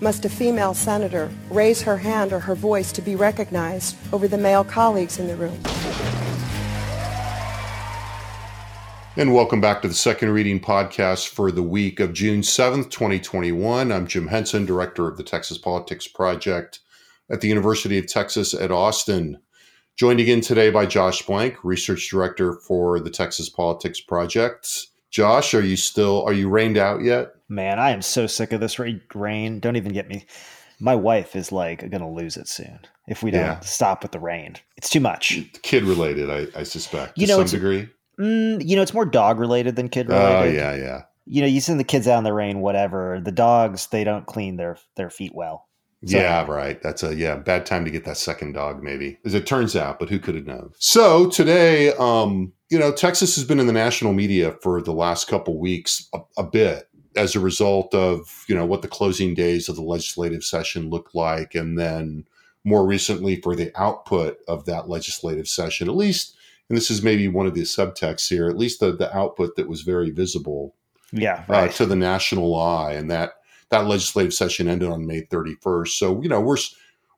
must a female senator raise her hand or her voice to be recognized over the male colleagues in the room? And welcome back to the second reading podcast for the week of June 7th, 2021. I'm Jim Henson, director of the Texas Politics Project at the University of Texas at Austin. Joined again today by Josh Blank, research director for the Texas Politics Project. Josh, are you still are you rained out yet? Man, I am so sick of this rain. Don't even get me. My wife is like going to lose it soon if we don't yeah. stop with the rain. It's too much. Kid related, I, I suspect, to you know, some degree. Mm, you know, it's more dog related than kid related. Oh yeah, yeah. You know, you send the kids out in the rain, whatever. The dogs, they don't clean their their feet well. So, yeah, right. That's a yeah bad time to get that second dog, maybe as it turns out. But who could have known? So today, um, you know, Texas has been in the national media for the last couple weeks a, a bit as a result of you know what the closing days of the legislative session looked like, and then more recently for the output of that legislative session, at least, and this is maybe one of the subtexts here, at least the, the output that was very visible, yeah, uh, right. uh, to the national eye, and that that legislative session ended on May 31st. So you know we're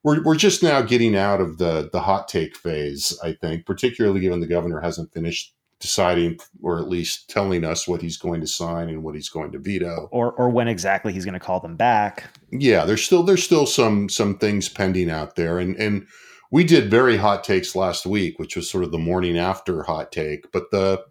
we're, we're just now getting out of the the hot take phase, I think, particularly given the governor hasn't finished deciding or at least telling us what he's going to sign and what he's going to veto. Or or when exactly he's going to call them back. Yeah there's still there's still some some things pending out there. And and we did very hot takes last week which was sort of the morning after hot take. But the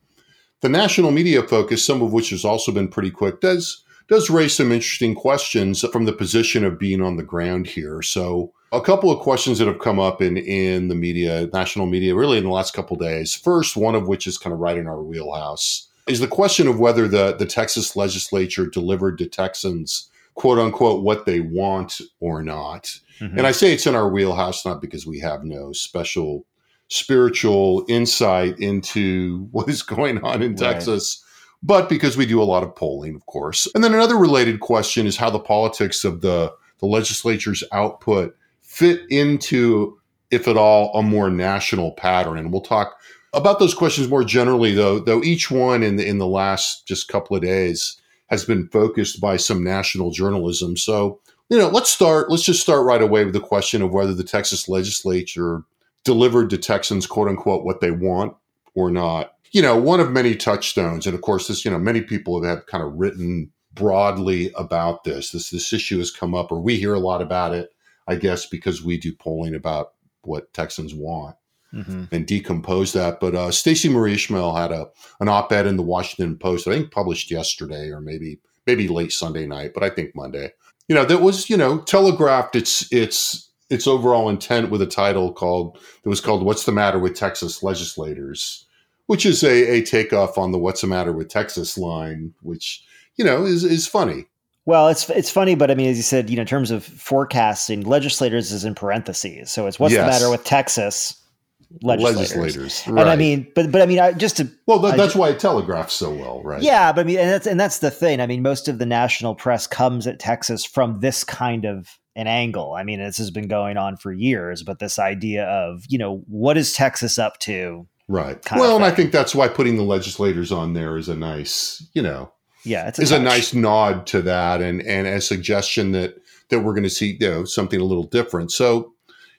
the national media focus some of which has also been pretty quick does does raise some interesting questions from the position of being on the ground here. So a couple of questions that have come up in in the media, national media, really in the last couple days. First, one of which is kind of right in our wheelhouse, is the question of whether the the Texas legislature delivered to Texans quote unquote what they want or not. Mm-hmm. And I say it's in our wheelhouse not because we have no special spiritual insight into what is going on in right. Texas but because we do a lot of polling, of course. And then another related question is how the politics of the, the legislature's output fit into, if at all, a more national pattern? And we'll talk about those questions more generally, though. Though each one in the in the last just couple of days has been focused by some national journalism. So you know, let's start. Let's just start right away with the question of whether the Texas legislature delivered to Texans, quote unquote, what they want or not. You know, one of many touchstones, and of course, this you know many people have kind of written broadly about this. This this issue has come up, or we hear a lot about it I guess because we do polling about what Texans want mm-hmm. and decompose that. But uh, Stacey Marie Ishmael had a an op-ed in the Washington Post, I think published yesterday or maybe maybe late Sunday night, but I think Monday. You know, that was you know telegraphed its its its overall intent with a title called that was called "What's the Matter with Texas Legislators," which is a, a takeoff on the "What's the Matter with Texas" line, which you know is is funny. Well, it's it's funny, but I mean, as you said, you know, in terms of forecasting, legislators is in parentheses. So it's what's yes. the matter with Texas legislators? legislators right. And I mean, but but I mean, I, just to well, that, that's why it telegraphs so well, right? Yeah, but I mean, and that's and that's the thing. I mean, most of the national press comes at Texas from this kind of an angle. I mean, this has been going on for years, but this idea of you know what is Texas up to? Right. Well, and I think that's why putting the legislators on there is a nice, you know, yeah, it's a is a nice nod to that and and a suggestion that that we're going to see you know something a little different. So,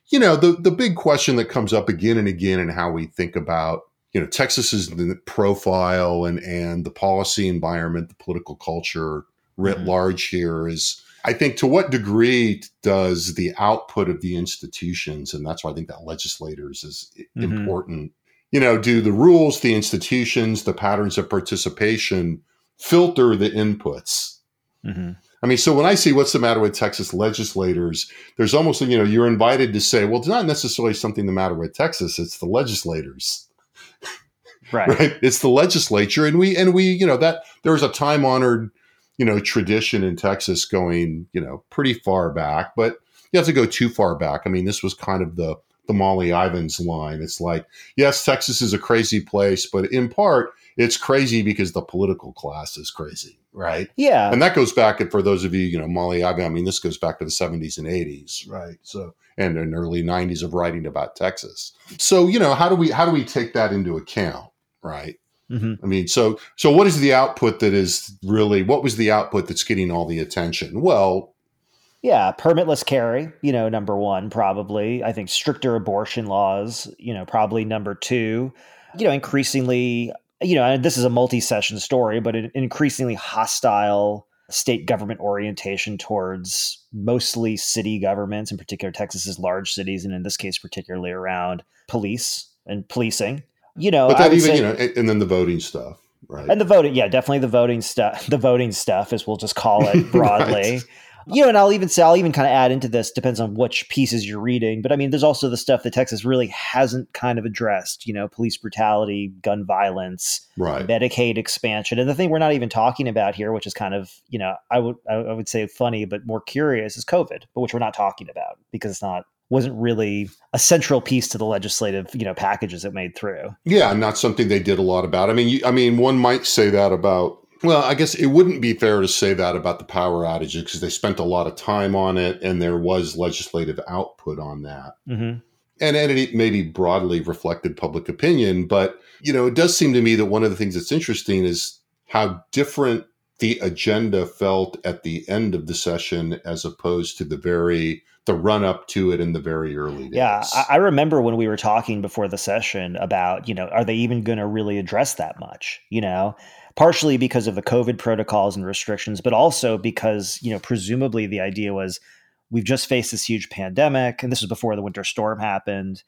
you know, the the big question that comes up again and again in how we think about you know Texas's profile and and the policy environment, the political culture writ mm-hmm. large here is. I think to what degree does the output of the institutions, and that's why I think that legislators is mm-hmm. important. You know, do the rules, the institutions, the patterns of participation filter the inputs. Mm-hmm. I mean, so when I see what's the matter with Texas legislators, there's almost, you know, you're invited to say, well, it's not necessarily something the matter with Texas, it's the legislators. Right. right. It's the legislature. And we, and we, you know, that there's a time honored, you know, tradition in Texas going, you know, pretty far back, but you have to go too far back. I mean, this was kind of the, the Molly Ivins line. It's like, yes, Texas is a crazy place, but in part, it's crazy because the political class is crazy, right? Yeah. And that goes back, for those of you, you know, Molly I mean, this goes back to the 70s and 80s, right? So, and in early 90s of writing about Texas. So, you know, how do we how do we take that into account, right? Mm-hmm. I mean, so so what is the output that is really what was the output that's getting all the attention? Well, yeah, permitless carry, you know, number one, probably. I think stricter abortion laws, you know, probably number two. You know, increasingly, you know, and this is a multi session story, but an increasingly hostile state government orientation towards mostly city governments, in particular Texas's large cities, and in this case, particularly around police and policing. You know, but that even, say, you know, and then the voting stuff. Right. And the voting, yeah, definitely the voting stuff. The voting stuff, as we'll just call it broadly. right you know, and I'll even say I'll even kind of add into this depends on which pieces you're reading. But I mean, there's also the stuff that Texas really hasn't kind of addressed. You know, police brutality, gun violence, right. Medicaid expansion, and the thing we're not even talking about here, which is kind of you know I would I would say funny but more curious, is COVID, but which we're not talking about because it's not wasn't really a central piece to the legislative you know packages that made through. Yeah, not something they did a lot about. I mean, you, I mean, one might say that about well, I guess it wouldn't be fair to say that about the power outage because they spent a lot of time on it and there was legislative output on that. Mm-hmm. And, and it maybe broadly reflected public opinion. But, you know, it does seem to me that one of the things that's interesting is how different the agenda felt at the end of the session as opposed to the very the run up to it in the very early days. Yeah, I remember when we were talking before the session about, you know, are they even going to really address that much? You know, partially because of the COVID protocols and restrictions, but also because, you know, presumably the idea was we've just faced this huge pandemic, and this was before the winter storm happened.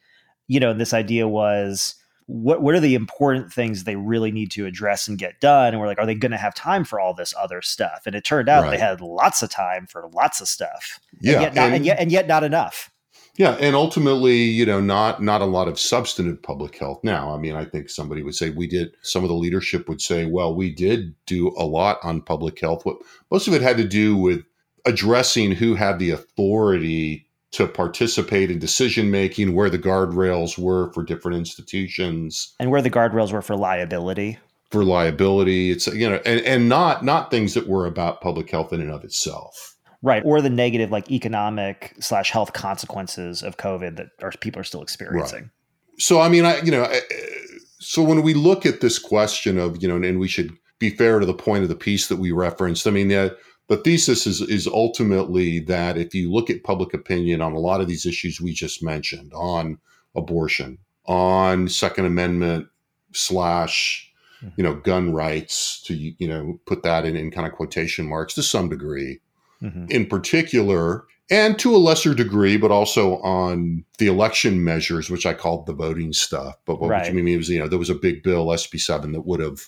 You know, this idea was what what are the important things they really need to address and get done? And we're like, are they going to have time for all this other stuff? And it turned out right. they had lots of time for lots of stuff. Yeah, and yet, not, and, and yet, and yet not enough. Yeah, and ultimately, you know, not not a lot of substantive public health. Now, I mean, I think somebody would say we did. Some of the leadership would say, well, we did do a lot on public health. What most of it had to do with addressing who had the authority to participate in decision making, where the guardrails were for different institutions, and where the guardrails were for liability. For liability, it's you know, and, and not not things that were about public health in and of itself. Right. Or the negative, like economic slash health consequences of COVID that our people are still experiencing. Right. So, I mean, I, you know, so when we look at this question of, you know, and we should be fair to the point of the piece that we referenced, I mean, the, the thesis is, is ultimately that if you look at public opinion on a lot of these issues we just mentioned, on abortion, on Second Amendment slash, mm-hmm. you know, gun rights, to, you know, put that in, in kind of quotation marks to some degree, mm-hmm. in particular, and to a lesser degree, but also on the election measures, which I called the voting stuff. But what right. you mean was, you know, there was a big bill, SB 7, that would have,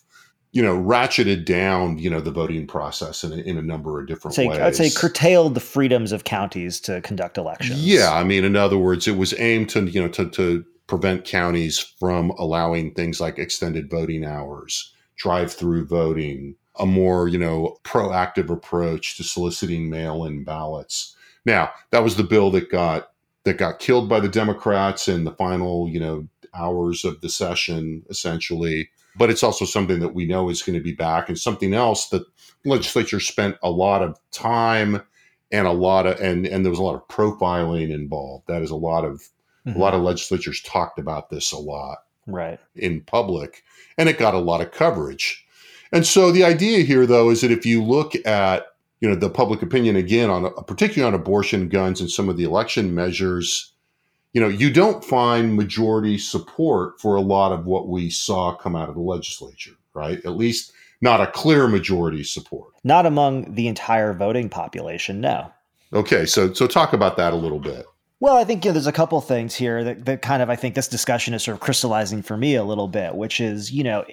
you know, ratcheted down, you know, the voting process in a, in a number of different say, ways. I'd say curtailed the freedoms of counties to conduct elections. Yeah. I mean, in other words, it was aimed to, you know, to, to prevent counties from allowing things like extended voting hours, drive through voting, a more, you know, proactive approach to soliciting mail-in ballots. Now, that was the bill that got that got killed by the Democrats in the final, you know, hours of the session, essentially. But it's also something that we know is going to be back, and something else that legislature spent a lot of time and a lot of and and there was a lot of profiling involved. That is a lot of mm-hmm. a lot of legislatures talked about this a lot, right, in public, and it got a lot of coverage. And so the idea here, though, is that if you look at you know the public opinion again on particularly on abortion, guns, and some of the election measures, you know, you don't find majority support for a lot of what we saw come out of the legislature, right? At least not a clear majority support. Not among the entire voting population, no. Okay, so so talk about that a little bit. Well, I think you know, there's a couple things here that, that kind of I think this discussion is sort of crystallizing for me a little bit, which is you know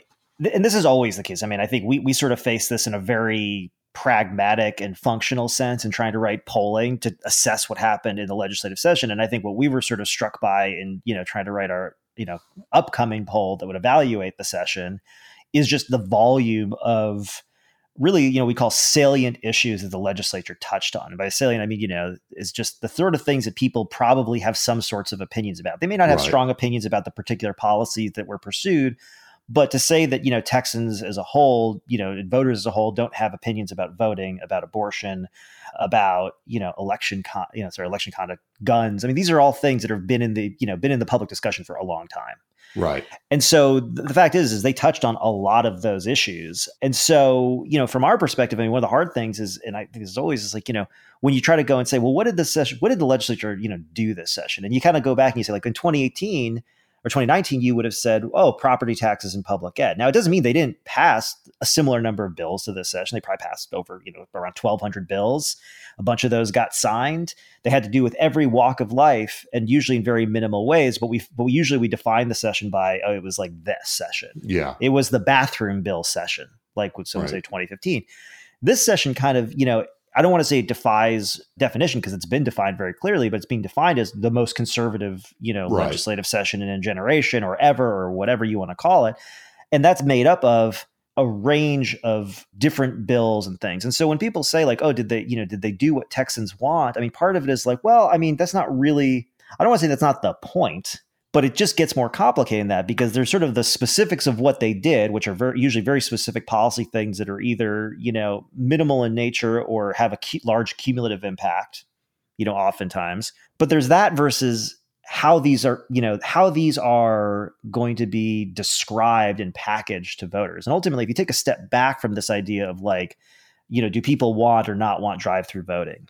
and this is always the case. I mean, I think we we sort of face this in a very pragmatic and functional sense and trying to write polling to assess what happened in the legislative session. And I think what we were sort of struck by in, you know, trying to write our, you know, upcoming poll that would evaluate the session is just the volume of really, you know, we call salient issues that the legislature touched on. And by salient, I mean, you know, is just the sort of things that people probably have some sorts of opinions about. They may not have Right. strong opinions about the particular policies that were pursued, but to say that, you know, Texans as a whole, you know, voters as a whole don't have opinions about voting, about abortion, about, you know, election, con- you know, sorry, election conduct, guns. I mean, these are all things that have been in the, you know, been in the public discussion for a long time. Right. And so th- the fact is, is they touched on a lot of those issues. And so, you know, from our perspective, I mean, one of the hard things is, and I think it's always is like, you know, when you try to go and say, well, what did the session, what did the legislature, you know, do this session? And you kind of go back and you say, like in 2018 or 2019, you would have said, oh, property taxes and public ed. Now, it doesn't mean they didn't pass a similar number of bills to this session. They probably passed over, you know, around 1,200 bills. A bunch of those got signed. They had to do with every walk of life, and usually in very minimal ways. But we, but we usually we define the session by, oh, it was like this session. Yeah. It was the bathroom bill session, like would someone Right. say 2015. This session kind of, you know, I don't want to say it defies definition because it's been defined very clearly, but it's being defined as the most conservative, you know, Right. legislative session in a generation or ever or whatever you want to call it. And that's made up of a range of different bills and things. And so when people say like, oh, did they, you know, did they do what Texans want? I mean, part of it is like, well, I mean, that's not really I don't want to say that's not the point, but it just gets more complicated than that because there's sort of the specifics of what they did, which are very, usually very specific policy things that are either you know minimal in nature or have a cu- large cumulative impact. You know, oftentimes, but there's that versus how these are you know how these are going to be described and packaged to voters and ultimately if you take a step back from this idea of like you know do people want or not want drive through voting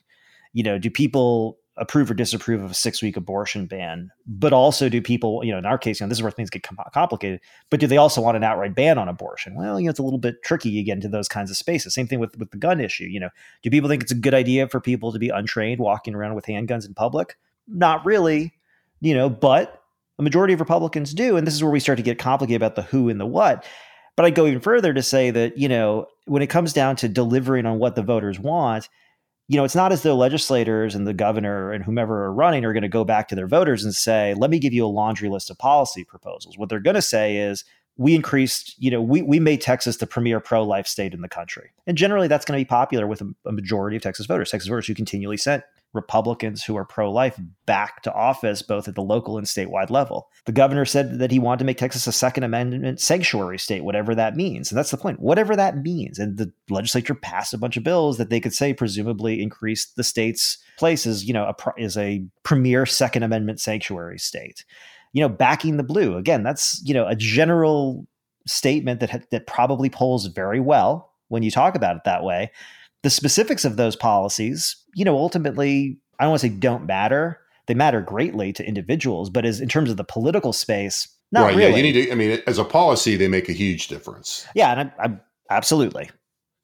you know do people approve or disapprove of a six week abortion ban but also do people you know in our case you know this is where things get complicated but do they also want an outright ban on abortion? Well you know it's a little bit tricky you get into those kinds of spaces. Same thing with with the gun issue you know do people think it's a good idea for people to be untrained walking around with handguns in public? Not really you know but a majority of republicans do and this is where we start to get complicated about the who and the what. But i go even further to say that you know when it comes down to delivering on what the voters want you know, it's not as though legislators and the governor and whomever are running are going to go back to their voters and say, let me give you a laundry list of policy proposals. What they're going to say is, we increased, you know, we, we made Texas the premier pro life state in the country. And generally, that's going to be popular with a, a majority of Texas voters, Texas voters who continually sent Republicans who are pro life back to office, both at the local and statewide level. The governor said that he wanted to make Texas a Second Amendment sanctuary state, whatever that means. And that's the point, whatever that means. And the legislature passed a bunch of bills that they could say presumably increased the state's place as, you know, a, as a premier Second Amendment sanctuary state. You know, backing the blue. Again, that's, you know, a general statement that, ha- that probably polls very well when you talk about it that way. The specifics of those policies, you know, ultimately, I don't want to say don't matter. They matter greatly to individuals, but as in terms of the political space, not right. really. Yeah. You need to, I mean, as a policy, they make a huge difference. Yeah, and I'm, I'm absolutely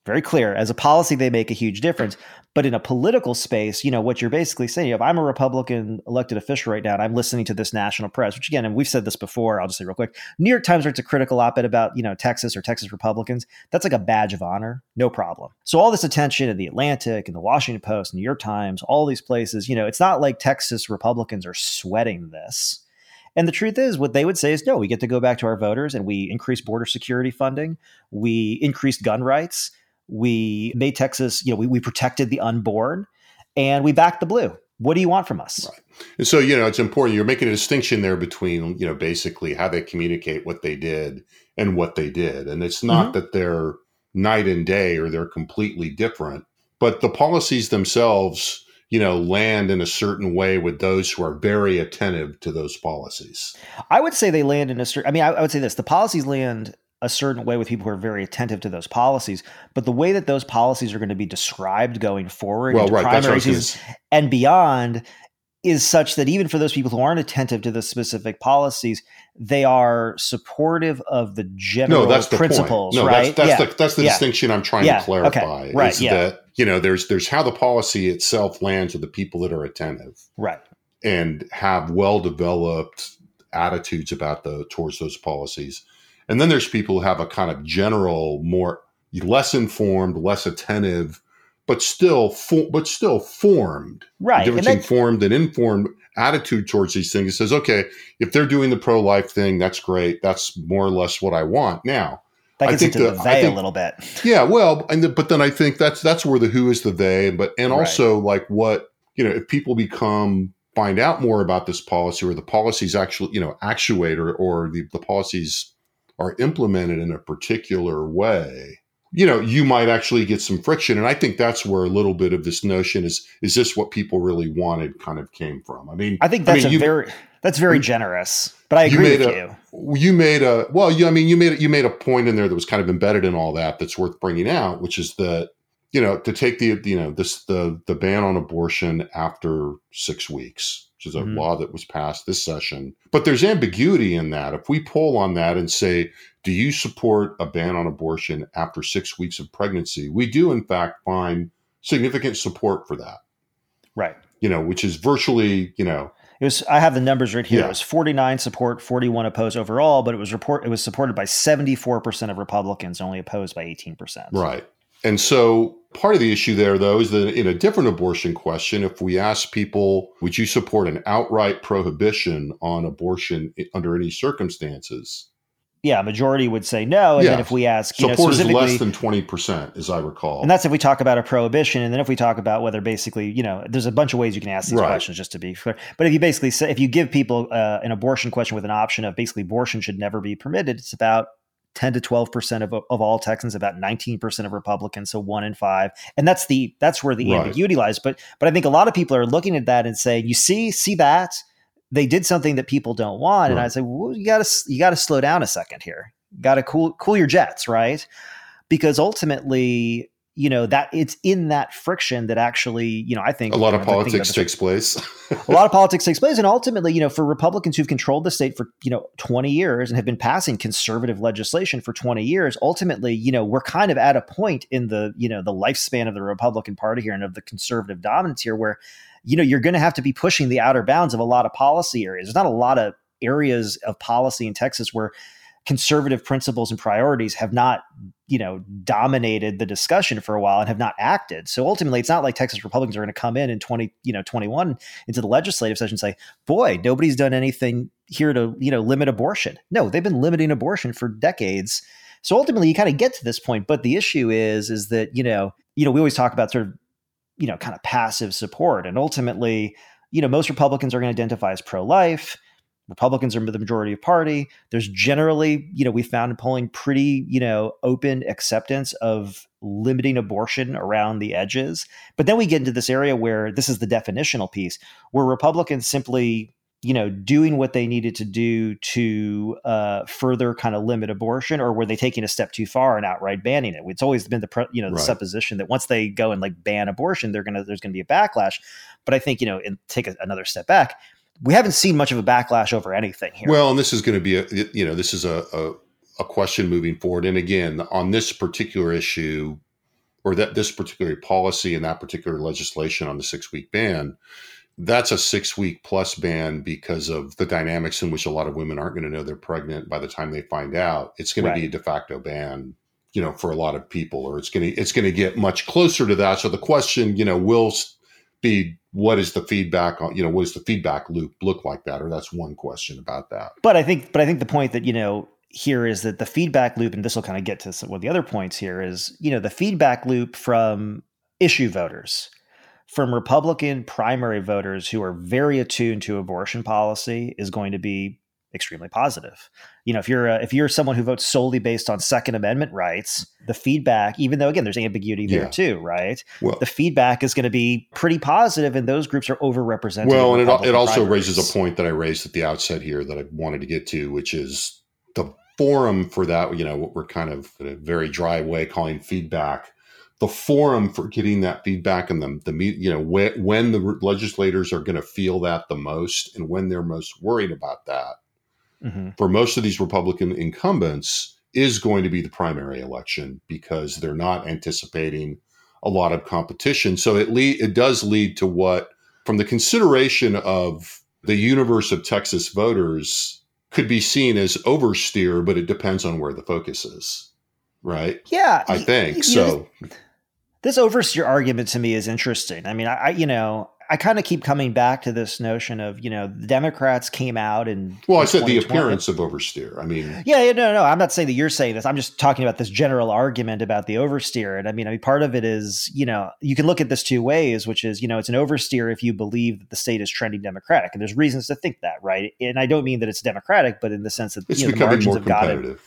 very clear. As a policy, they make a huge difference. But in a political space, you know, what you're basically saying, if I'm a Republican elected official right now and I'm listening to this national press, which again, and we've said this before, I'll just say real quick New York Times writes a critical op ed about, you know, Texas or Texas Republicans. That's like a badge of honor, no problem. So all this attention in the Atlantic and the Washington Post, New York Times, all these places, you know, it's not like Texas Republicans are sweating this. And the truth is, what they would say is no, we get to go back to our voters and we increase border security funding. We increased gun rights. We made Texas, you know, we, we protected the unborn and we backed the blue. What do you want from us? Right. And so, you know, it's important. You're making a distinction there between, you know, basically how they communicate what they did and what they did. And it's not Mhm. that they're night and day or they're completely different, but the policies themselves, you know, land in a certain way with those who are very attentive to those policies. I would say they land in a certain, I mean, I, I would say this the policies land a certain way with people who are very attentive to those policies, but the way that those policies are going to be described going forward Well, right. That's what primary was and beyond is such that even for those people who aren't attentive to the specific policies, they are supportive of the general no, that's the principles, point. No, right? that's, that's yeah. the that's the Yeah. distinction I'm trying Yeah, to clarify. okay, right, is that you know there's there's how the policy itself lands with the people that are attentive right. and have well developed attitudes about the towards those policies, and then there's people who have a kind of general, more less informed, less attentive, but still fo- but still formed Right. difference And formed and informed attitude towards these things. It says, okay, if they're doing the pro life thing, that's great. That's more or less what I want. Now, that gets into the, the they think, a little bit. Yeah, well, and the, but then I think that's that's where the who is the they, but and also right. like what you know if people become find out more about this policy or the policies actually you know actuate or, or the, the policies are implemented in a particular way you know you might actually get some friction. And i think that's where a little bit of this notion is is this what people really wanted kind of came from? I mean i think that's I mean, a you, very that's very generous but i agree you with a, you. you made a well you i mean you made you made a point in there that was kind of embedded in all that that's worth bringing out which is that you know to take the you know this the the ban on abortion after six weeks which is a mm-hmm. law that was passed this session. But there's ambiguity in that. If we poll on that and say, do you support a ban on abortion after six weeks of pregnancy? We do, in fact, find significant support for that. Right. You know, which is virtually, you know, it was I have the numbers right here. Yeah. It was 49 support, 41 opposed overall, but it was report it was supported by 74% of Republicans, only opposed by 18%. Right. And so part of the issue there, though, is that in a different abortion question, if we ask people, would you support an outright prohibition on abortion under any circumstances? Yeah, majority would say no. And yeah. then if we ask, you support know, is less than 20%, as I recall. And that's if we talk about a prohibition. And then if we talk about whether basically, you know, there's a bunch of ways you can ask these right. questions just to be clear. But if you basically say, if you give people uh, an abortion question with an option of basically abortion should never be permitted, it's about 10 to 12% of, of all Texans, about 19% of Republicans, so one in five. And that's the that's where the right. ambiguity lies. But but I think a lot of people are looking at that and saying, you see, see that? They did something that people don't want. Right. And I say, well, you gotta you gotta slow down a second here. gotta cool cool your jets, right? Because ultimately, you know that it's in that friction that actually you know i think a lot of know, politics takes place. A lot of politics takes place and ultimately you know for republicans who've controlled the state for you know 20 years and have been passing conservative legislation for 20 years ultimately you know we're kind of at a point in the you know the lifespan of the republican party here and of the conservative dominance here where you know you're going to have to be pushing the outer bounds of a lot of policy areas. There's not a lot of areas of policy in texas where conservative principles and priorities have not you know dominated the discussion for a while and have not acted. So ultimately it's not like texas republicans are going to come in in 20 you know 21 into the legislative session and say boy nobody's done anything here to you know limit abortion. No they've been limiting abortion for decades. So ultimately you kind of get to this point but the issue is is that you know you know we always talk about sort of you know kind of passive support. And ultimately you know most republicans are going to identify as pro-life Republicans are the majority of party. There's generally, you know, we found in polling pretty, you know, open acceptance of limiting abortion around the edges. But then we get into this area where this is the definitional piece, where Republicans simply, you know, doing what they needed to do to uh, further kind of limit abortion, or were they taking a step too far and outright banning it? It's always been the you know the right. supposition that once they go and like ban abortion, they're gonna there's gonna be a backlash. But I think you know, and take a, another step back we haven't seen much of a backlash over anything here. Well, and this is going to be a you know this is a, a, a question moving forward. And again, on this particular issue, or that this particular policy and that particular legislation on the six week ban, that's a six week plus ban because of the dynamics in which a lot of women aren't going to know they're pregnant by the time they find out. It's going right. to be a de facto ban, you know, for a lot of people, or it's going to it's going to get much closer to that. So the question, you know, will be what is the feedback on you know what does the feedback loop look like that or that's one question about that. But i think but i think the point that you know here is that the feedback loop and this will kind of get to some, one of the other points here is you know the feedback loop from issue voters from republican primary voters who are very attuned to abortion policy is going to be extremely positive. You know, if you're a, if you're someone who votes solely based on Second Amendment rights, the feedback, even though again there's ambiguity there yeah. too, right? Well, the feedback is going to be pretty positive, and those groups are overrepresented. Well, and it, it also raises a point that I raised at the outset here that I wanted to get to, which is the forum for that. You know, what we're kind of in a very dry way calling feedback. The forum for getting that feedback and the, the you know when, when the legislators are going to feel that the most and when they're most worried about that mm-hmm. for most of these Republican incumbents is going to be the primary election because they're not anticipating a lot of competition. So it le- it does lead to what, from the consideration of the universe of Texas voters, could be seen as oversteer, but it depends on where the focus is, right? Yeah, I think you, so. Know, this, this oversteer argument to me is interesting. I mean, I, I you know I kind of keep coming back to this notion of you know the Democrats came out and well, I said the appearance of oversteer. I mean, yeah, yeah, no, no, I'm not saying that you're saying this. I'm just talking about this general argument about the oversteer. And I mean, I mean, part of it is you know you can look at this two ways, which is you know it's an oversteer if you believe that the state is trending Democratic, and there's reasons to think that, right? And I don't mean that it's Democratic, but in the sense that it's you know, becoming more competitive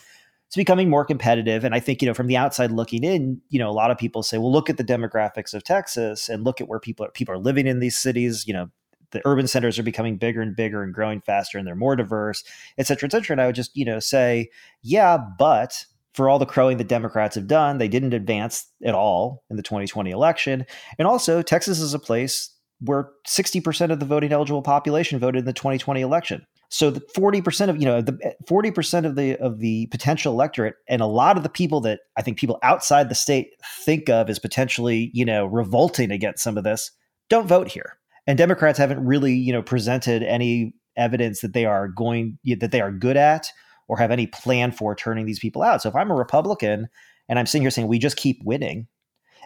it's becoming more competitive. And I think, you know, from the outside looking in, you know, a lot of people say, well, look at the demographics of Texas and look at where people are, people are living in these cities. You know, the urban centers are becoming bigger and bigger and growing faster and they're more diverse, et cetera, et cetera. And I would just, you know, say, yeah, but for all the crowing that Democrats have done, they didn't advance at all in the 2020 election. And also, Texas is a place where 60% of the voting eligible population voted in the 2020 election. So the 40% of, you know, the 40% of the of the potential electorate and a lot of the people that I think people outside the state think of as potentially, you know, revolting against some of this don't vote here. And Democrats haven't really, you know, presented any evidence that they are going that they are good at or have any plan for turning these people out. So if I'm a Republican and I'm sitting here saying we just keep winning,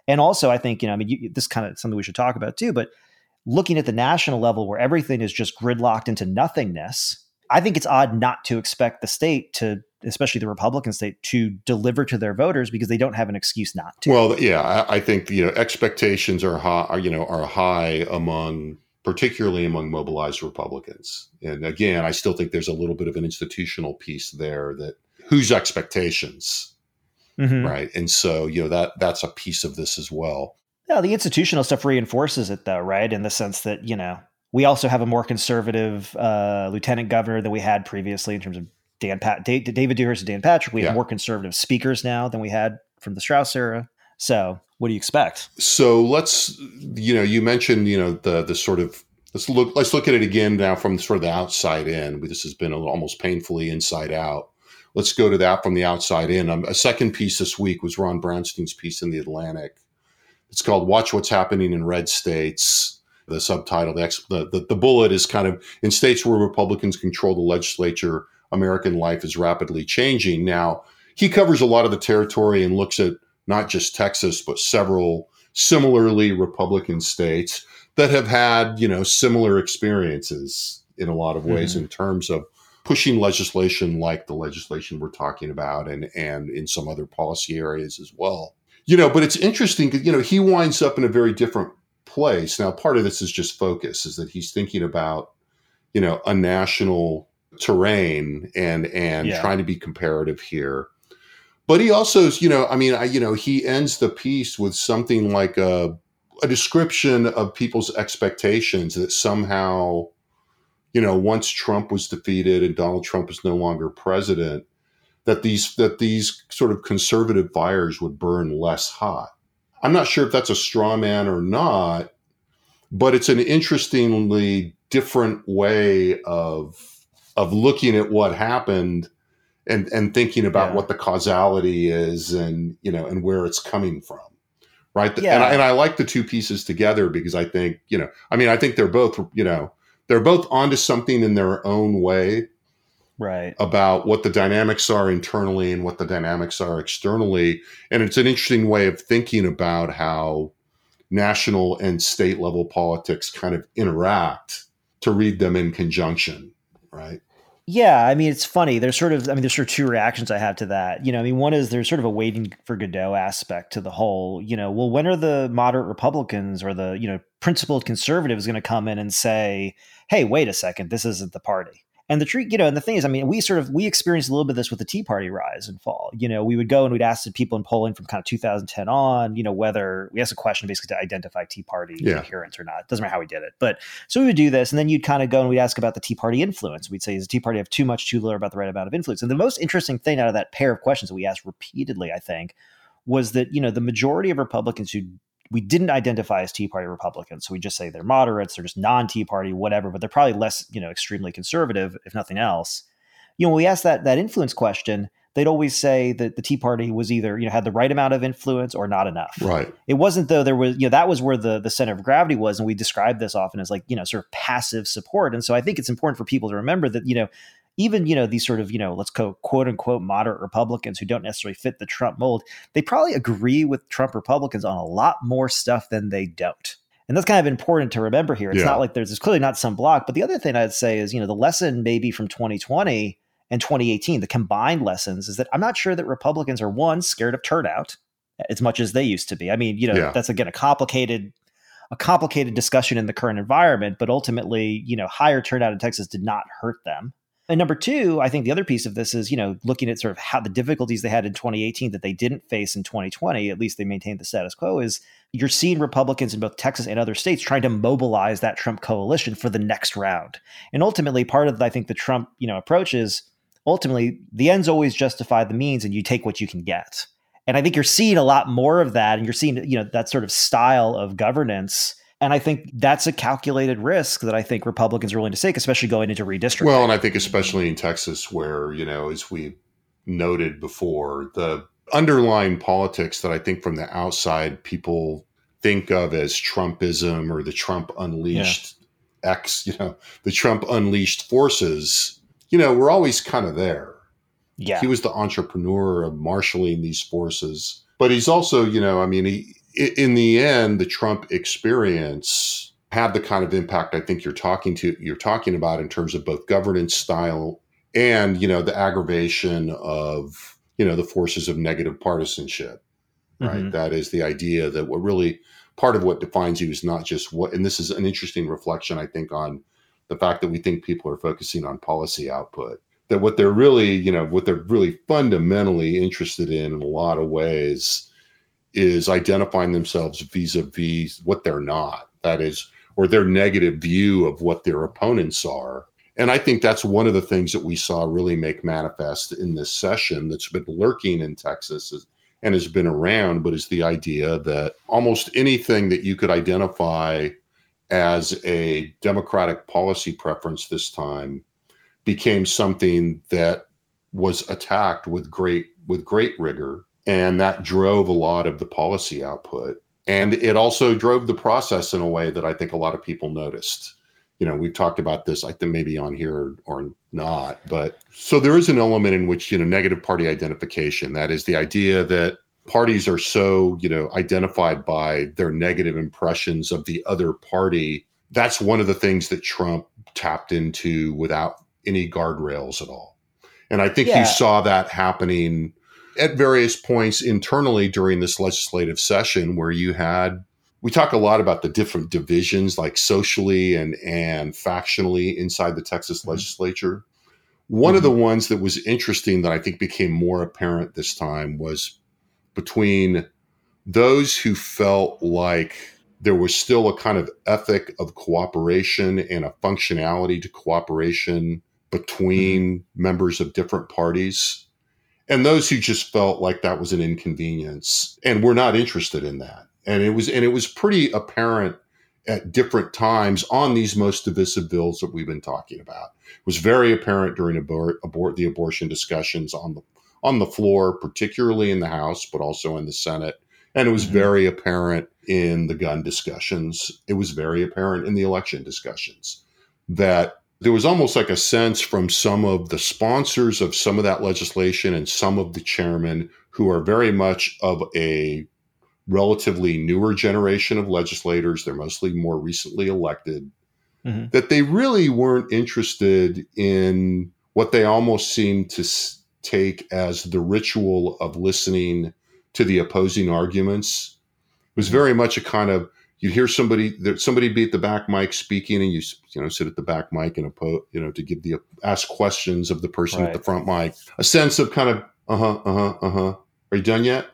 and also I think you know I mean you, this kind of something we should talk about too, but looking at the national level where everything is just gridlocked into nothingness, I think it's odd not to expect the state to, especially the Republican state, to deliver to their voters because they don't have an excuse not to. Well, yeah, I, I think you know expectations are high, are, you know, are high among particularly among mobilized Republicans. And again, I still think there's a little bit of an institutional piece there that whose expectations, mm-hmm. right? And so you know that that's a piece of this as well. Yeah, the institutional stuff reinforces it, though, right? In the sense that you know we also have a more conservative uh, lieutenant governor than we had previously in terms of Dan Pat David Dewhurst and Dan Patrick. We yeah. have more conservative speakers now than we had from the Straus era. So, what do you expect? So let's, you know, you mentioned, you know, the the sort of let's look let's look at it again now from sort of the outside in. This has been almost painfully inside out. Let's go to that from the outside in. Um, a second piece this week was Ron Brownstein's piece in the Atlantic it's called Watch What's Happening in Red States. The subtitle, the, the, the bullet is kind of in states where Republicans control the legislature, American life is rapidly changing. Now, he covers a lot of the territory and looks at not just Texas, but several similarly Republican states that have had, you know, similar experiences in a lot of ways mm-hmm. in terms of pushing legislation like the legislation we're talking about and and in some other policy areas as well you know, but it's interesting because, you know, he winds up in a very different place. Now, part of this is just focus, is that he's thinking about, you know, a national terrain and and yeah. trying to be comparative here. But he also, you know, I mean, I, you know, he ends the piece with something like a a description of people's expectations that somehow, you know, once Trump was defeated and Donald Trump is no longer president, that these that these sort of conservative fires would burn less hot. I'm not sure if that's a straw man or not, but it's an interestingly different way of of looking at what happened and and thinking about yeah. what the causality is and you know and where it's coming from right yeah. and, I, and I like the two pieces together because i think you know i mean i think they're both you know they're both onto something in their own way right about what the dynamics are internally and what the dynamics are externally and it's an interesting way of thinking about how national and state level politics kind of interact to read them in conjunction right yeah, I mean it's funny. There's sort of I mean there's sort of two reactions I have to that. You know, I mean one is there's sort of a waiting for Godot aspect to the whole, you know, well when are the moderate Republicans or the, you know, principled conservatives going to come in and say, "Hey, wait a second, this isn't the party." And the treat, you know, and the thing is, I mean, we sort of we experienced a little bit of this with the Tea Party rise and fall. You know, we would go and we'd ask the people in polling from kind of 2010 on, you know, whether we asked a question basically to identify Tea Party yeah. adherents or not. Doesn't matter how we did it, but so we would do this, and then you'd kind of go and we'd ask about the Tea Party influence. We'd say, does the Tea Party have too much, too little, about the right amount of influence? And the most interesting thing out of that pair of questions that we asked repeatedly, I think, was that you know the majority of Republicans who we didn't identify as Tea Party Republicans. So we just say they're moderates, they're just non Tea Party, whatever, but they're probably less, you know, extremely conservative, if nothing else. You know, when we asked that that influence question, they'd always say that the Tea Party was either, you know, had the right amount of influence or not enough. Right. It wasn't though there was, you know, that was where the the center of gravity was. And we describe this often as like, you know, sort of passive support. And so I think it's important for people to remember that, you know, even you know these sort of you know let's go quote unquote moderate Republicans who don't necessarily fit the Trump mold, they probably agree with Trump Republicans on a lot more stuff than they don't. And that's kind of important to remember here. It's Yeah. not like there's, there's clearly not some block. But the other thing I'd say is, you know, the lesson maybe from 2020 and 2018, the combined lessons is that I'm not sure that Republicans are one scared of turnout as much as they used to be. I mean, you know, Yeah. that's again a complicated a complicated discussion in the current environment, but ultimately, you know, higher turnout in Texas did not hurt them. And number two, I think the other piece of this is, you know, looking at sort of how the difficulties they had in 2018 that they didn't face in 2020, at least they maintained the status quo, is you're seeing Republicans in both Texas and other states trying to mobilize that Trump coalition for the next round. And ultimately, part of, I think, the Trump, you know, approach is ultimately the ends always justify the means and you take what you can get. And I think you're seeing a lot more of that, and you're seeing, you know, that sort of style of governance. And I think that's a calculated risk that I think Republicans are willing to take, especially going into redistricting. Well, and I think especially in Texas, where, you know, as we noted before, the underlying politics that I think from the outside people think of as Trumpism or the Trump unleashed X, you know, the Trump unleashed forces, you know, we're always kind of there. yeah, He was the entrepreneur of marshaling these forces. But he's also, you know, I mean, he, in the end, the Trump experience had the kind of impact I think you're talking to you're talking about in terms of both governance style and, you know, the aggravation of, you know, the forces of negative partisanship. Right. Mhm. That is the idea that what really part of what defines you is not just what and this is an interesting reflection, I think, on the fact that we think people are focusing on policy output that what they're really, you know, what they're really fundamentally interested in in a lot of ways is identifying themselves vis-a-vis what they're not. That is, or their negative view of what their opponents are. And I think that's one of the things that we saw really make manifest in this session that's been lurking in Texas and has been around, but is the idea that almost anything that you could identify as a Democratic policy preference this time became something that was attacked with great with great rigor and that drove a lot of the policy output. And it also drove the process in a way that i think a lot of people noticed. You know we've talked about this i think maybe on here or not but so there is an element in which you know negative party identification that is the idea that parties are so you know identified by their negative impressions of the other party. That's one of the things that trump tapped into without any guardrails at all. And i think Yeah. you saw that happening at various points internally during this legislative session where you had we talk a lot about the different divisions like socially and and factionally inside the texas Mhm. legislature. One of the ones that was interesting that i think became more apparent this time was between those who felt like there was still a kind of ethic of cooperation and a functionality to cooperation between members of different parties and those who just felt like that was an inconvenience and were not interested in that. And it was and it was pretty apparent at different times on these most divisive bills that we've been talking about. It was very apparent during abor- abort the abortion discussions on the on the floor particularly in the house but also in the senate. And it was Mhm. very apparent in the gun discussions. It was very apparent in the election discussions that there was almost like a sense from some of the sponsors of some of that legislation and some of the chairmen who are very much of a relatively newer generation of legislators. They're mostly more recently elected, Mhm. that they really weren't interested in what they almost seemed to take as the ritual of listening to the opposing arguments. It was very much a kind of you hear somebody that somebody be at the back mic speaking and you you know sit at the back mic and you know to give the ask questions of the person at the front mic a sense of kind of uh-huh uh-huh uh-huh are you done yet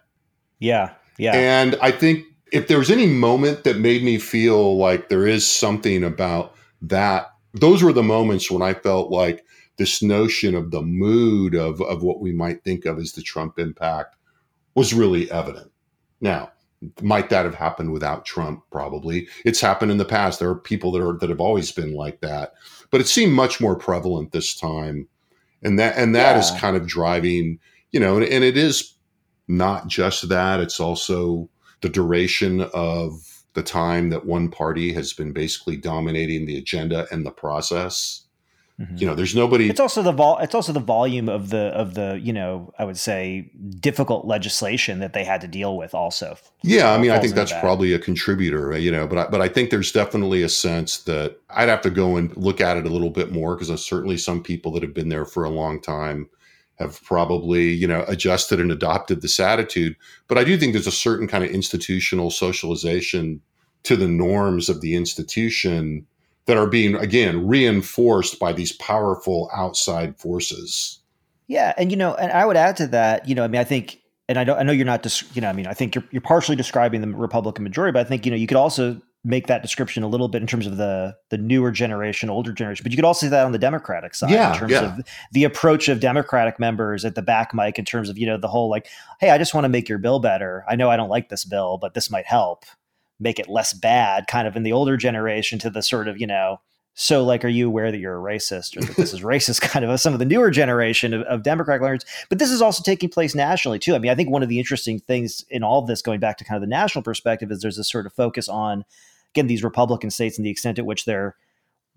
yeah, yeah. and I think if there was any moment that made me feel like there is something about that, those were the moments when I felt like this notion of the mood of, of what we might think of as the Trump impact was really evident. Now, might that have happened without Trump? Probably. It's happened in the past. There are people that are that have always been like that, but it seemed much more prevalent this time. And that and that is Yeah. kind of driving, you know, and, and it is not just that, it's also the duration of the time that one party has been basically dominating the agenda and the process. Mm-hmm. You know, there's nobody. It's also the vol. It's also the volume of the of the you know I would say difficult legislation that they had to deal with. Also, yeah, I mean, I think that's that. probably a contributor. You know, but I, but I think there's definitely a sense that I'd have to go and look at it a little bit more because there's certainly some people that have been there for a long time have probably you know adjusted and adopted this attitude. But I do think there's a certain kind of institutional socialization to the norms of the institution that are being again reinforced by these powerful outside forces. Yeah, and you know, and I would add to that, you know, I mean, I think, and I don't, I know you're not, dis- you know, I mean, I think you're you're partially describing the Republican majority, but I think you know, you could also make that description a little bit in terms of the the newer generation, older generation, but you could also see that on the Democratic side yeah, in terms yeah. of the approach of Democratic members at the back mic in terms of you know the whole like, hey, I just want to make your bill better. I know I don't like this bill, but this might help make it less bad, kind of in the older generation to the sort of, you know, so like, are you aware that you're a racist or that this is racist kind of some of the newer generation of, of Democratic learners? But this is also taking place nationally too. I mean, I think one of the interesting things in all of this, going back to kind of the national perspective, is there's this sort of focus on, again, these Republican states and the extent at which they're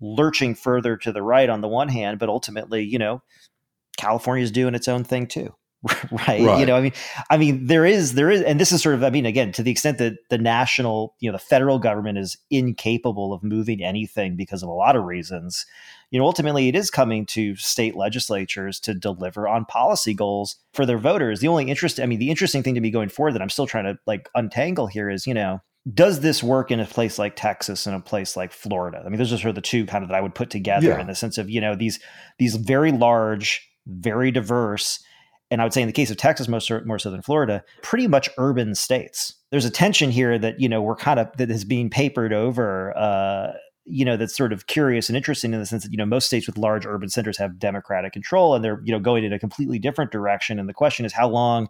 lurching further to the right on the one hand, but ultimately, you know, California is doing its own thing too. Right? right? You know, I mean, I mean, there is, there is, and this is sort of, I mean, again, to the extent that the national, you know, the federal government is incapable of moving anything because of a lot of reasons, you know, ultimately it is coming to state legislatures to deliver on policy goals for their voters. The only interest, I mean, the interesting thing to me going forward that I'm still trying to like untangle here is, you know, does this work in a place like Texas and a place like Florida? I mean, those are sort of the two kind of that I would put together yeah. in the sense of, you know, these, these very large, very diverse, and I would say in the case of Texas, most more so than Florida, pretty much urban states. There's a tension here that you know we're kind of that is being papered over. Uh, you know that's sort of curious and interesting in the sense that you know most states with large urban centers have democratic control and they're you know going in a completely different direction. And the question is how long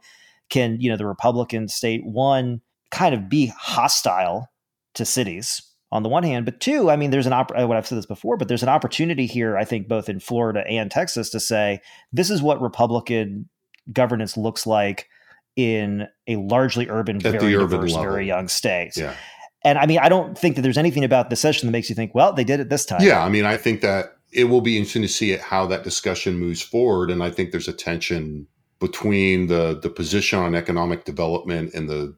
can you know the Republican state one kind of be hostile to cities on the one hand, but two, I mean, there's an op- what I've said this before, but there's an opportunity here, I think, both in Florida and Texas, to say this is what Republican governance looks like in a largely urban, At very urban diverse, level. very young state. Yeah. And I mean, I don't think that there's anything about the session that makes you think, well, they did it this time. Yeah. I mean, I think that it will be interesting to see how that discussion moves forward. And I think there's a tension between the the position on economic development and the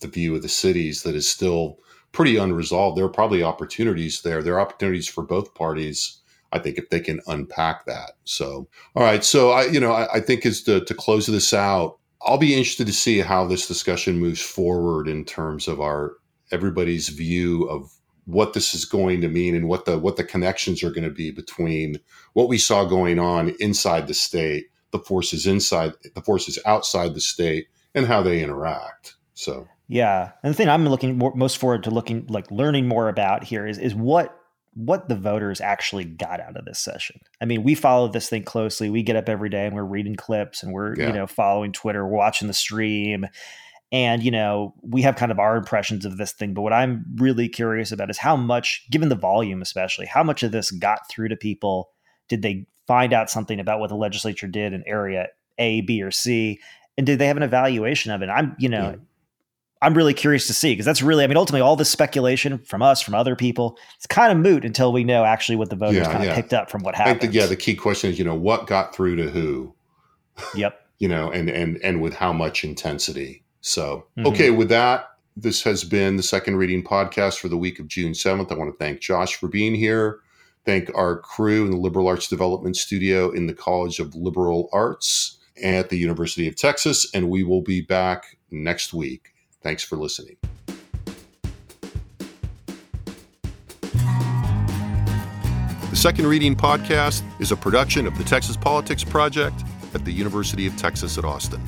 the view of the cities that is still pretty unresolved. There are probably opportunities there. There are opportunities for both parties I think if they can unpack that. So, all right. So I, you know, I, I think is to, to close this out, I'll be interested to see how this discussion moves forward in terms of our everybody's view of what this is going to mean and what the what the connections are going to be between what we saw going on inside the state, the forces inside, the forces outside the state, and how they interact. So yeah, and the thing I'm looking more, most forward to looking like learning more about here is is what what the voters actually got out of this session. I mean, we follow this thing closely. We get up every day and we're reading clips and we're, yeah. you know, following Twitter, watching the stream. And, you know, we have kind of our impressions of this thing. But what I'm really curious about is how much, given the volume especially, how much of this got through to people? Did they find out something about what the legislature did in area A, B, or C? And did they have an evaluation of it? I'm, you know, yeah. I'm really curious to see because that's really, I mean, ultimately, all this speculation from us, from other people, it's kind of moot until we know actually what the voters yeah, kind of yeah. picked up from what happened. The, yeah, the key question is, you know, what got through to who? Yep. you know, and and and with how much intensity. So, mm-hmm. okay, with that, this has been the second reading podcast for the week of June 7th. I want to thank Josh for being here. Thank our crew in the Liberal Arts Development Studio in the College of Liberal Arts at the University of Texas, and we will be back next week. Thanks for listening. The Second Reading Podcast is a production of the Texas Politics Project at the University of Texas at Austin.